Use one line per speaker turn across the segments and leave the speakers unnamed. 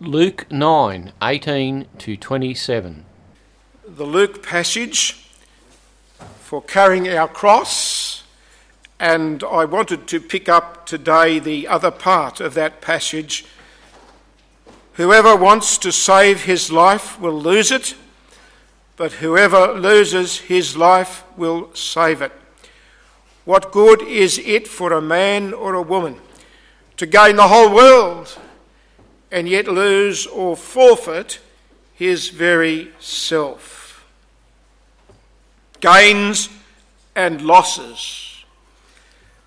Luke 9 18 to 27.
The Luke passage for carrying our cross, and I wanted to pick up today the other part of that passage. Whoever wants to save his life will lose it, but whoever loses his life will save it. What good is it for a man or a woman to gain the whole world? And yet lose or forfeit his very self. Gains and losses.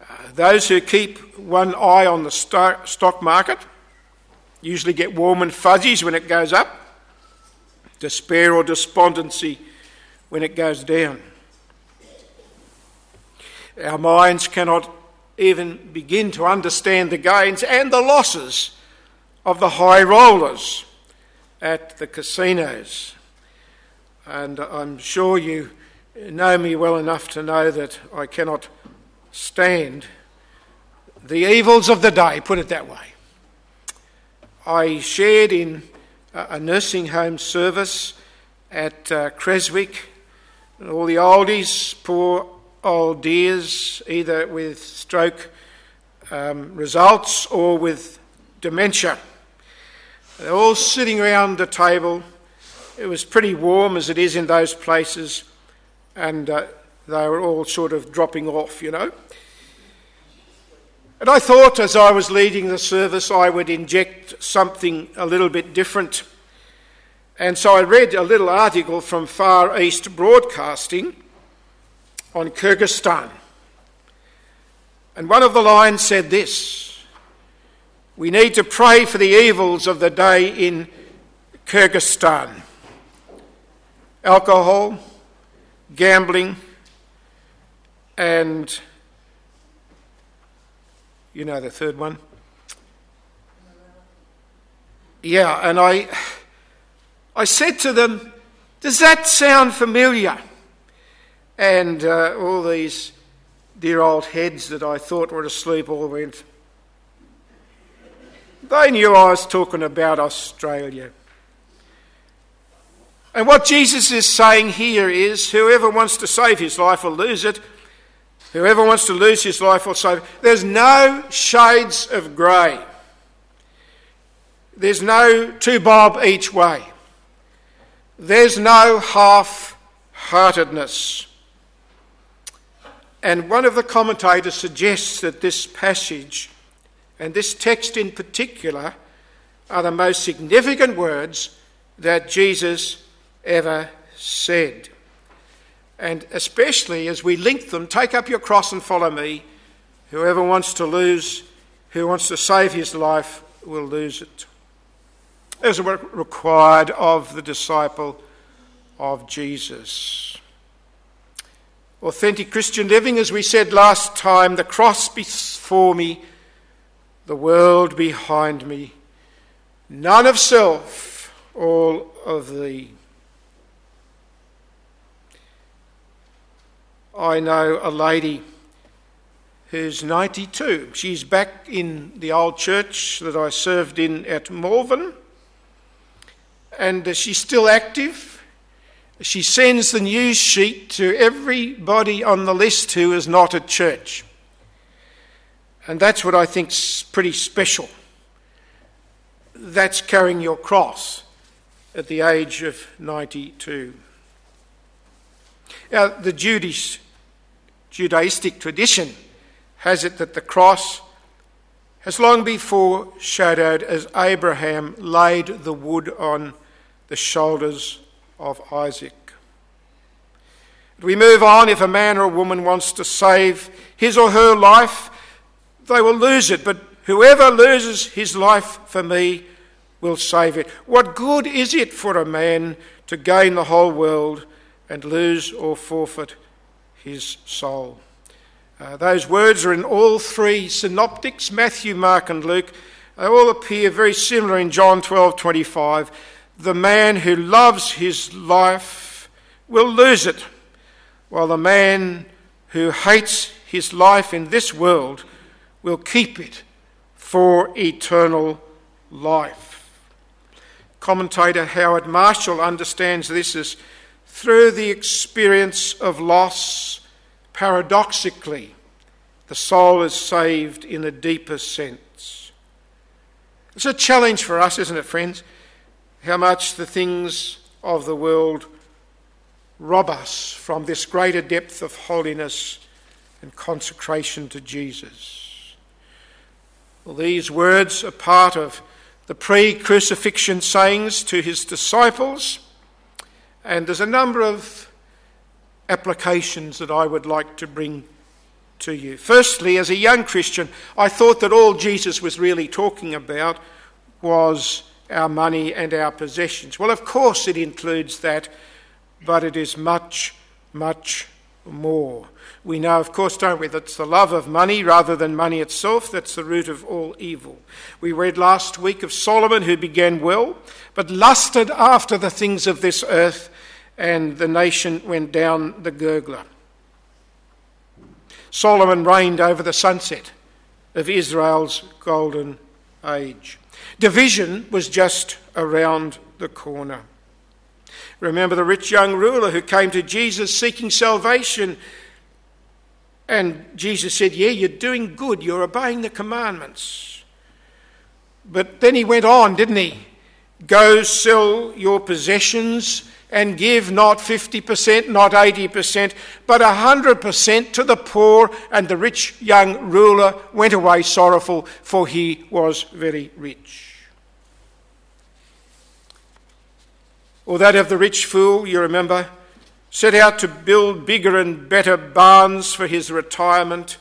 Uh, those who keep one eye on the stock market usually get warm and fuzzies when it goes up, despair or despondency when it goes down. Our minds cannot even begin to understand the gains and the losses of the high rollers at the casinos. And I'm sure you know me well enough to know that I cannot stand the evils of the day, put it that way. I shared in a nursing home service at uh, Creswick, and all the oldies, poor old dears, either with stroke um, results or with dementia. They're all sitting around the table. It was pretty warm as it is in those places, and uh, they were all sort of dropping off, you know. And I thought as I was leading the service, I would inject something a little bit different. And so I read a little article from Far East Broadcasting on Kyrgyzstan. And one of the lines said this we need to pray for the evils of the day in Kyrgyzstan alcohol, gambling, and you know the third one? Yeah, and I, I said to them, Does that sound familiar? And uh, all these dear old heads that I thought were asleep all went, they knew I was talking about Australia. And what Jesus is saying here is whoever wants to save his life will lose it. Whoever wants to lose his life will save it. There's no shades of grey. There's no two bob each way. There's no half heartedness. And one of the commentators suggests that this passage and this text in particular are the most significant words that Jesus ever said. And especially as we link them, take up your cross and follow me. Whoever wants to lose, who wants to save his life, will lose it. As required of the disciple of Jesus. Authentic Christian living, as we said last time, the cross before me the world behind me, none of self, all of thee. I know a lady who's 92. She's back in the old church that I served in at Malvern, and uh, she's still active. She sends the news sheet to everybody on the list who is not at church. And that's what I think's pretty special. That's carrying your cross at the age of 92. Now, the Jewish, Judaistic tradition has it that the cross has long before shadowed as Abraham laid the wood on the shoulders of Isaac. We move on. If a man or a woman wants to save his or her life, they will lose it, but whoever loses his life for me will save it. What good is it for a man to gain the whole world and lose or forfeit his soul? Uh, those words are in all three synoptics Matthew, Mark, and Luke. They all appear very similar in John 12 25. The man who loves his life will lose it, while the man who hates his life in this world will keep it for eternal life. Commentator Howard Marshall understands this as through the experience of loss, paradoxically, the soul is saved in a deeper sense. It's a challenge for us, isn't it, friends? How much the things of the world rob us from this greater depth of holiness and consecration to Jesus. Well, these words are part of the pre crucifixion sayings to his disciples, and there's a number of applications that I would like to bring to you. Firstly, as a young Christian, I thought that all Jesus was really talking about was our money and our possessions. Well, of course, it includes that, but it is much, much more. We know, of course, don't we, that it's the love of money rather than money itself that's the root of all evil. We read last week of Solomon who began well, but lusted after the things of this earth, and the nation went down the gurgler. Solomon reigned over the sunset of Israel's golden age. Division was just around the corner. Remember the rich young ruler who came to Jesus seeking salvation and Jesus said, Yeah, you're doing good, you're obeying the commandments. But then he went on, didn't he? Go sell your possessions and give not 50%, not 80%, but 100% to the poor. And the rich young ruler went away sorrowful, for he was very rich. Or that of the rich fool, you remember, set out to build bigger and better barns for his retirement,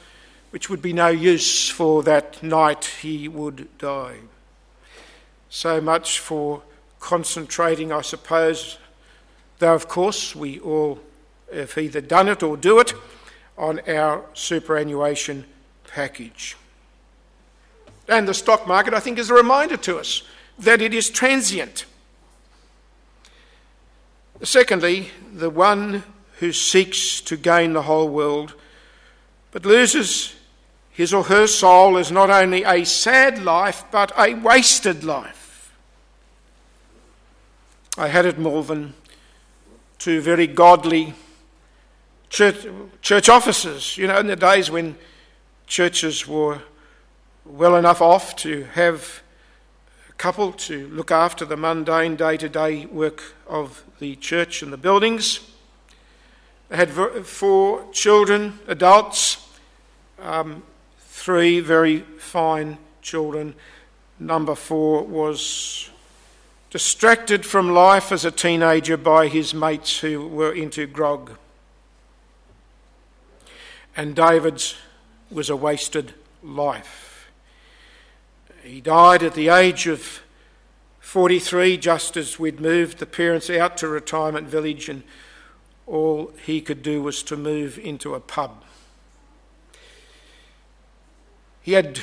which would be no use for that night he would die. So much for concentrating, I suppose, though of course we all have either done it or do it, on our superannuation package. And the stock market, I think, is a reminder to us that it is transient. Secondly, the one who seeks to gain the whole world but loses his or her soul is not only a sad life but a wasted life. I had at Malvern two very godly church, church officers, you know, in the days when churches were well enough off to have couple to look after the mundane day to day work of the church and the buildings. They had four children, adults, um, three very fine children. Number four was distracted from life as a teenager by his mates who were into grog. And David's was a wasted life. He died at the age of 43, just as we'd moved the parents out to retirement village, and all he could do was to move into a pub. He had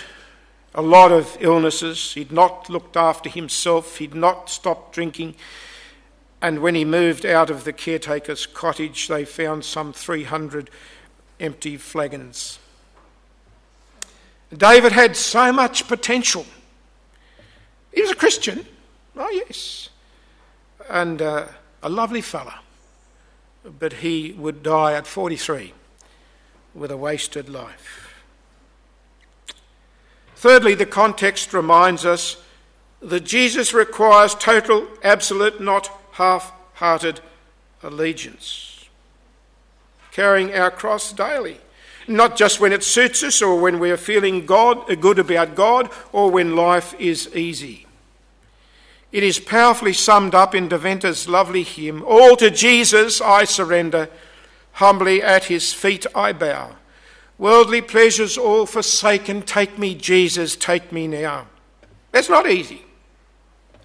a lot of illnesses. He'd not looked after himself. He'd not stopped drinking. And when he moved out of the caretaker's cottage, they found some 300 empty flagons. David had so much potential. He was a Christian. Oh, yes. And uh, a lovely fella. But he would die at 43 with a wasted life. Thirdly, the context reminds us that Jesus requires total, absolute, not half hearted allegiance. Carrying our cross daily not just when it suits us or when we're feeling God, uh, good about God or when life is easy. It is powerfully summed up in Deventer's lovely hymn All to Jesus I surrender, humbly at his feet I bow. Worldly pleasures all forsaken, take me, Jesus, take me now. That's not easy.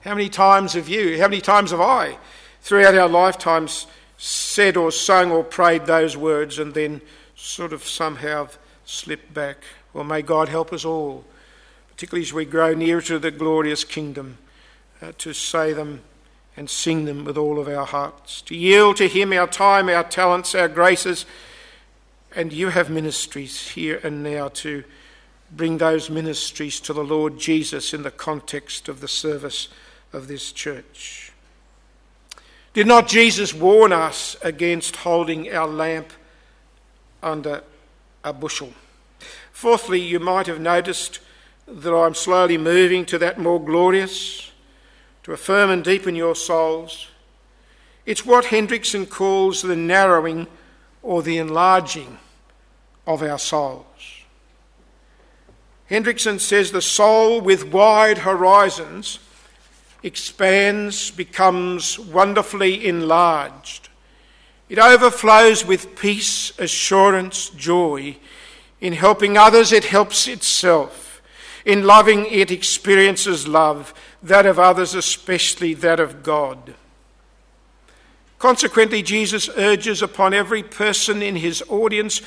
How many times have you, how many times have I, throughout our lifetimes, said or sung or prayed those words and then sort of somehow slipped back. Well, may God help us all, particularly as we grow nearer to the glorious kingdom, uh, to say them and sing them with all of our hearts, to yield to Him our time, our talents, our graces. And you have ministries here and now to bring those ministries to the Lord Jesus in the context of the service of this church. Did not Jesus warn us against holding our lamp under a bushel? Fourthly, you might have noticed that I'm slowly moving to that more glorious, to affirm and deepen your souls. It's what Hendriksen calls the narrowing or the enlarging of our souls. Hendriksen says the soul with wide horizons expands, becomes wonderfully enlarged. It overflows with peace, assurance, joy. In helping others, it helps itself. In loving, it experiences love, that of others, especially that of God. Consequently, Jesus urges upon every person in his audience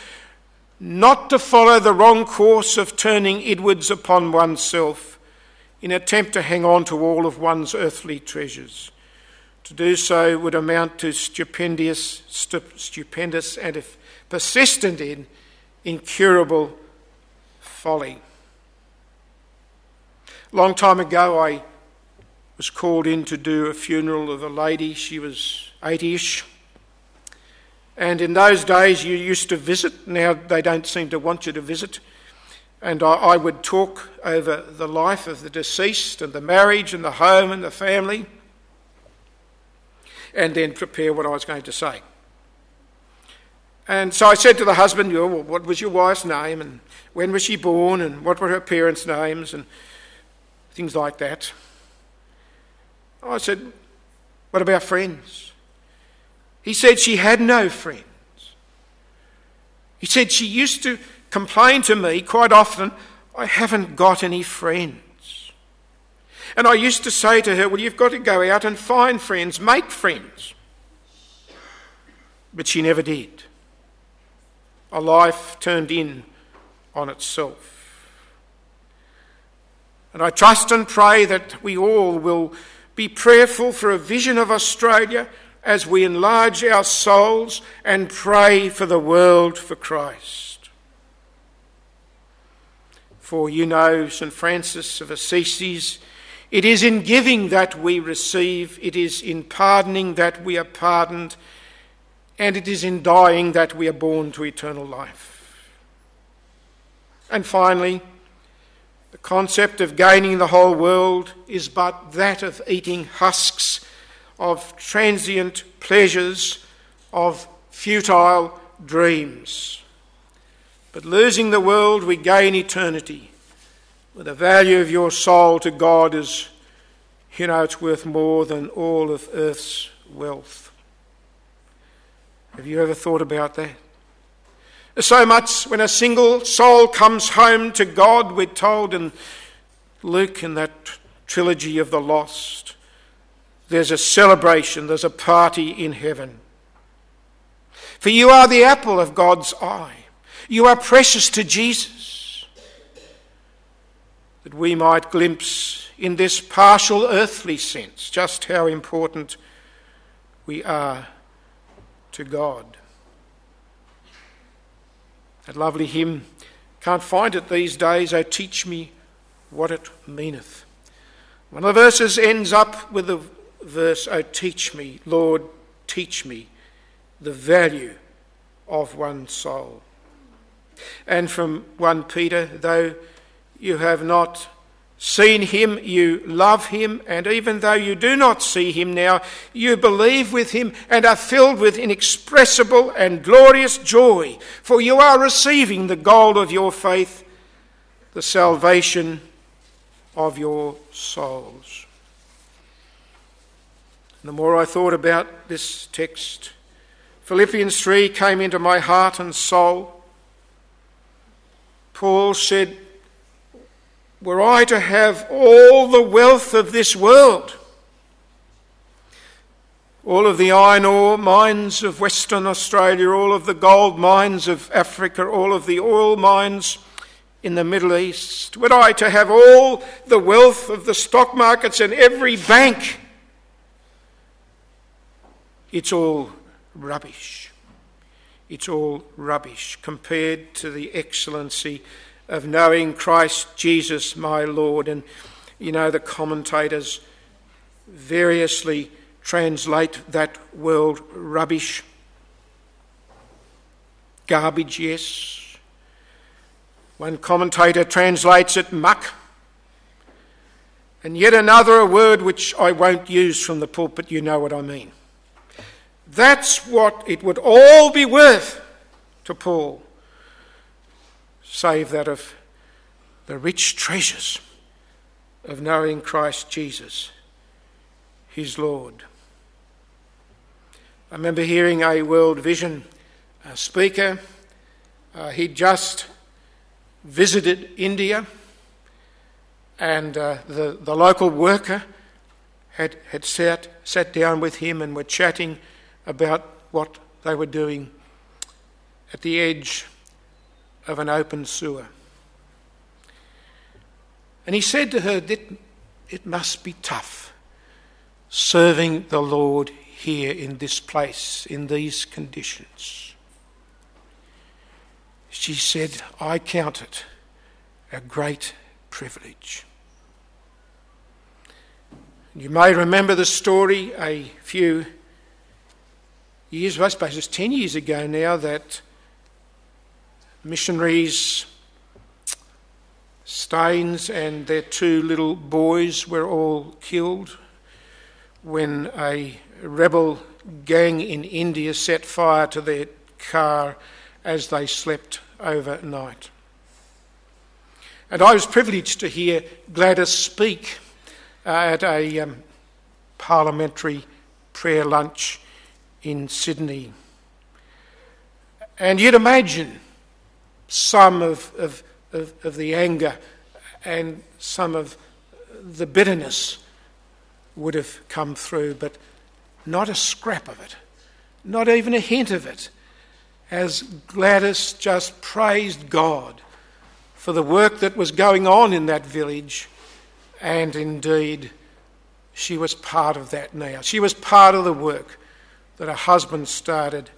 not to follow the wrong course of turning inwards upon oneself in attempt to hang on to all of one's earthly treasures. To do so would amount to stupendous, stupendous and if persistent in, incurable folly. Long time ago, I was called in to do a funeral of a lady. She was 80 ish. And in those days, you used to visit. Now they don't seem to want you to visit. And I, I would talk over the life of the deceased and the marriage and the home and the family, and then prepare what I was going to say. And so I said to the husband, well, What was your wife's name? And when was she born? And what were her parents' names? And things like that. I said, What about friends? He said she had no friends. He said she used to complain to me quite often, I haven't got any friends. And I used to say to her, Well, you've got to go out and find friends, make friends. But she never did. A life turned in on itself. And I trust and pray that we all will be prayerful for a vision of Australia as we enlarge our souls and pray for the world for Christ. For you know, St. Francis of Assisi, it is in giving that we receive, it is in pardoning that we are pardoned, and it is in dying that we are born to eternal life. And finally, the concept of gaining the whole world is but that of eating husks of transient pleasures, of futile dreams. But losing the world, we gain eternity. The value of your soul to God is, you know, it's worth more than all of earth's wealth. Have you ever thought about that? So much when a single soul comes home to God, we're told in Luke in that trilogy of the lost, there's a celebration, there's a party in heaven. For you are the apple of God's eye. You are precious to Jesus. That we might glimpse in this partial earthly sense just how important we are to God. That lovely hymn, can't find it these days, oh teach me what it meaneth. One of the verses ends up with the verse, oh teach me, Lord, teach me the value of one soul. And from 1 Peter, though you have not seen him, you love him, and even though you do not see him now, you believe with him and are filled with inexpressible and glorious joy, for you are receiving the gold of your faith, the salvation of your souls. The more I thought about this text, Philippians 3 came into my heart and soul. Paul said, were I to have all the wealth of this world, all of the iron ore mines of Western Australia, all of the gold mines of Africa, all of the oil mines in the Middle East, were I to have all the wealth of the stock markets and every bank, it's all rubbish. It's all rubbish compared to the excellency of knowing Christ Jesus my Lord. And you know, the commentators variously translate that word rubbish. Garbage, yes. One commentator translates it muck. And yet another, a word which I won't use from the pulpit, you know what I mean. That's what it would all be worth to Paul, save that of the rich treasures of knowing Christ Jesus, his Lord. I remember hearing a World Vision uh, speaker. Uh, he'd just visited India, and uh, the, the local worker had, had sat, sat down with him and were chatting about what they were doing at the edge of an open sewer. And he said to her that it must be tough serving the Lord here in this place, in these conditions. She said, I count it a great privilege. You may remember the story a few years, I suppose it's 10 years ago now, that missionaries Staines and their two little boys were all killed when a rebel gang in India set fire to their car as they slept overnight. And I was privileged to hear Gladys speak uh, at a um, parliamentary prayer lunch in Sydney. And you'd imagine some of, of of, of the anger and some of the bitterness would have come through, but not a scrap of it, not even a hint of it, as Gladys just praised God for the work that was going on in that village, and indeed, she was part of that now. She was part of the work that her husband started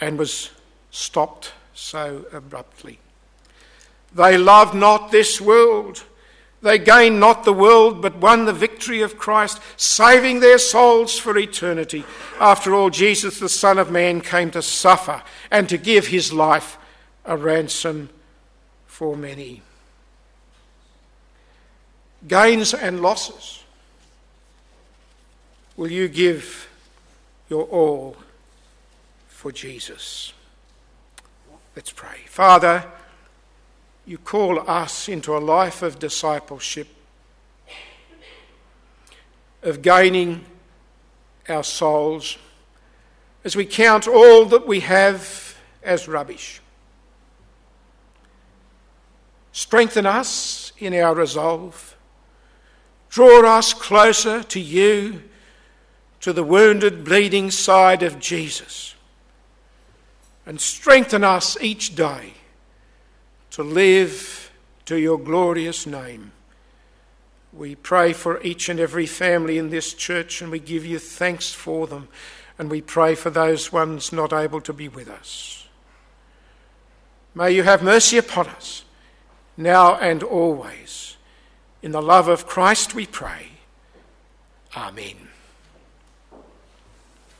and was stopped so abruptly. They loved not this world. They gained not the world, but won the victory of Christ, saving their souls for eternity. After all, Jesus, the Son of Man, came to suffer and to give his life a ransom for many. Gains and losses. Will you give your all for Jesus? Let's pray. Father, you call us into a life of discipleship, of gaining our souls as we count all that we have as rubbish. Strengthen us in our resolve. Draw us closer to you, to the wounded, bleeding side of Jesus. And strengthen us each day to live to your glorious name. We pray for each and every family in this church and we give you thanks for them. And we pray for those ones not able to be with us. May you have mercy upon us, now and always. In the love of Christ we pray. Amen.